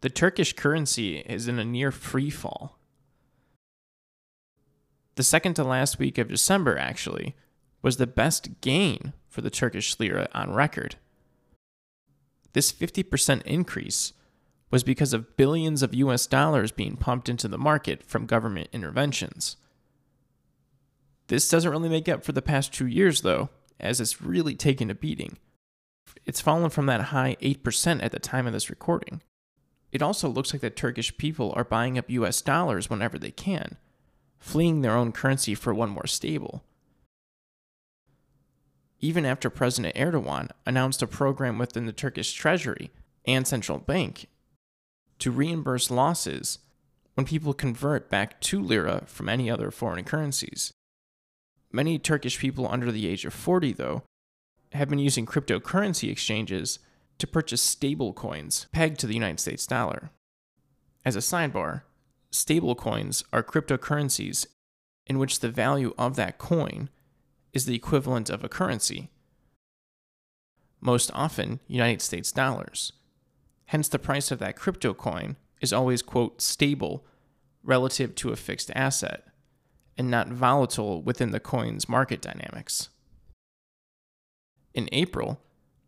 the Turkish currency is in a near free fall. The second to last week of December, actually, was the best gain for the Turkish lira on record. This 50% increase was because of billions of US dollars being pumped into the market from government interventions. This doesn't really make up for the past two years, though, as it's really taken a beating. It's fallen from that high 8% at the time of this recording. It also looks like the Turkish people are buying up US dollars whenever they can, fleeing their own currency for one more stable. Even after President Erdogan announced a program within the Turkish treasury and central bank to reimburse losses when people convert back to lira from any other foreign currencies. Many Turkish people under the age of 40, though, have been using cryptocurrency exchanges to purchase stable coins pegged to the United States dollar. As a sidebar, stable coins are cryptocurrencies in which the value of that coin is the equivalent of a currency, most often United States dollars. Hence, the price of that crypto coin is always, quote, stable relative to a fixed asset and not volatile within the coin's market dynamics. In April,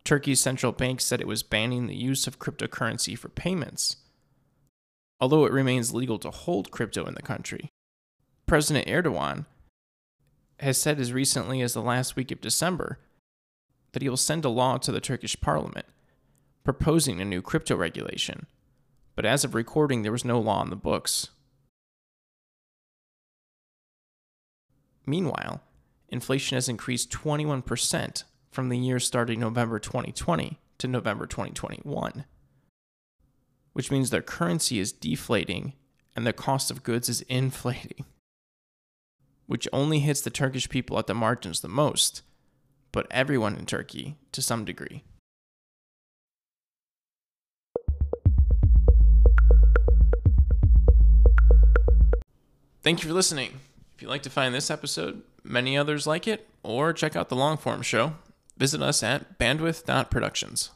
Turkey's central bank said it was banning the use of cryptocurrency for payments, although it remains legal to hold crypto in the country. President Erdogan has said as recently as the last week of December that he will send a law to the Turkish parliament proposing a new crypto regulation, but as of recording, there was no law in the books. Meanwhile, inflation has increased 21% from the year starting November 2020 to November 2021, which means their currency is deflating and the cost of goods is inflating, which only hits the Turkish people at the margins the most, but everyone in Turkey to some degree. Thank you for listening. If you'd like to find this episode, many others like it, or check out the long form show, visit us at bandwidth.productions.